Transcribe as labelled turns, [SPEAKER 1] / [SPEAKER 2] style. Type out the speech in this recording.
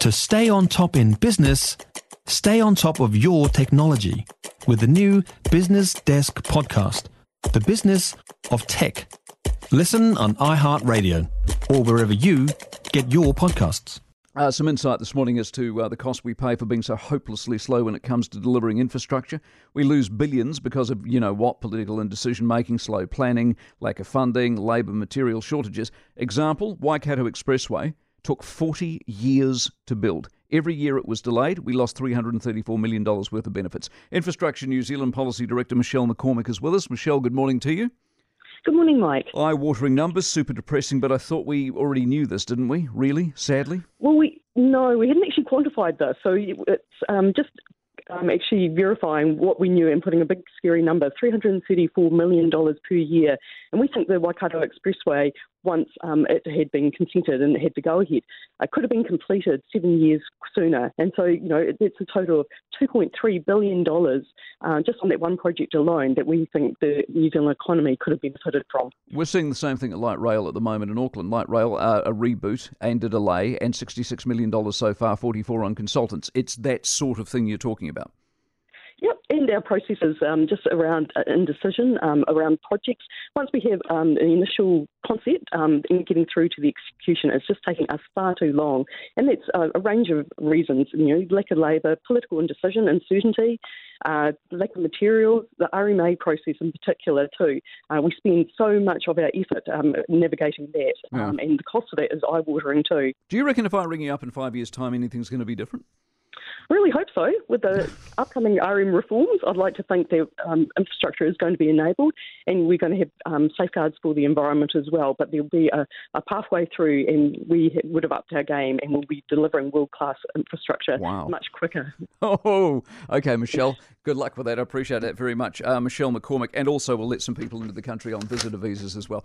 [SPEAKER 1] To stay on top in business, stay on top of your technology with the new Business Desk podcast, The Business of Tech. Listen on iHeartRadio or wherever you get your podcasts.
[SPEAKER 2] Uh, some insight this morning as to uh, the cost we pay for being so hopelessly slow when it comes to delivering infrastructure. We lose billions because of, you know what, political and decision making, slow planning, lack of funding, labour, material shortages. Example Waikato Expressway took 40 years to build. Every year it was delayed, we lost $334 million worth of benefits. Infrastructure New Zealand Policy Director Michelle McCormick is with us. Michelle, good morning to you.
[SPEAKER 3] Good morning, Mike.
[SPEAKER 2] Eye watering numbers, super depressing, but I thought we already knew this, didn't we? Really? Sadly?
[SPEAKER 3] Well, we no, we hadn't actually quantified this. So it's um, just um, actually verifying what we knew and putting a big scary number $334 million per year. And we think the Waikato Expressway, once um, it had been consented and it had to go ahead, It could have been completed seven years sooner. And so, you know, it's a total of $2.3 billion uh, just on that one project alone that we think the New Zealand economy could have benefited from.
[SPEAKER 2] We're seeing the same thing at Light Rail at the moment in Auckland. Light Rail, uh, a reboot and a delay, and $66 million so far, 44 on consultants. It's that sort of thing you're talking about.
[SPEAKER 3] Yep, and our processes um, just around uh, indecision, um, around projects. Once we have um, an initial concept um, and getting through to the execution, it's just taking us far too long. And that's uh, a range of reasons, you know, lack of labour, political indecision, uncertainty, uh, lack of materials, the RMA process in particular too. Uh, we spend so much of our effort um, navigating that, yeah. Um, and the cost of that is eye-watering too.
[SPEAKER 2] Do you reckon if I ring you up in five years' time, anything's going to be different?
[SPEAKER 3] Really hope so. With the upcoming RM reforms, I'd like to think that um, infrastructure is going to be enabled and we're going to have um, safeguards for the environment as well. But there'll be a, a, pathway through, and we would have upped our game and we'll be delivering world class infrastructure
[SPEAKER 2] wow.
[SPEAKER 3] much quicker.
[SPEAKER 2] Oh, okay, Michelle. Good luck with that. I appreciate that very much. Uh, Michelle McCormick, and also we'll let some people into the country on visitor visas as well.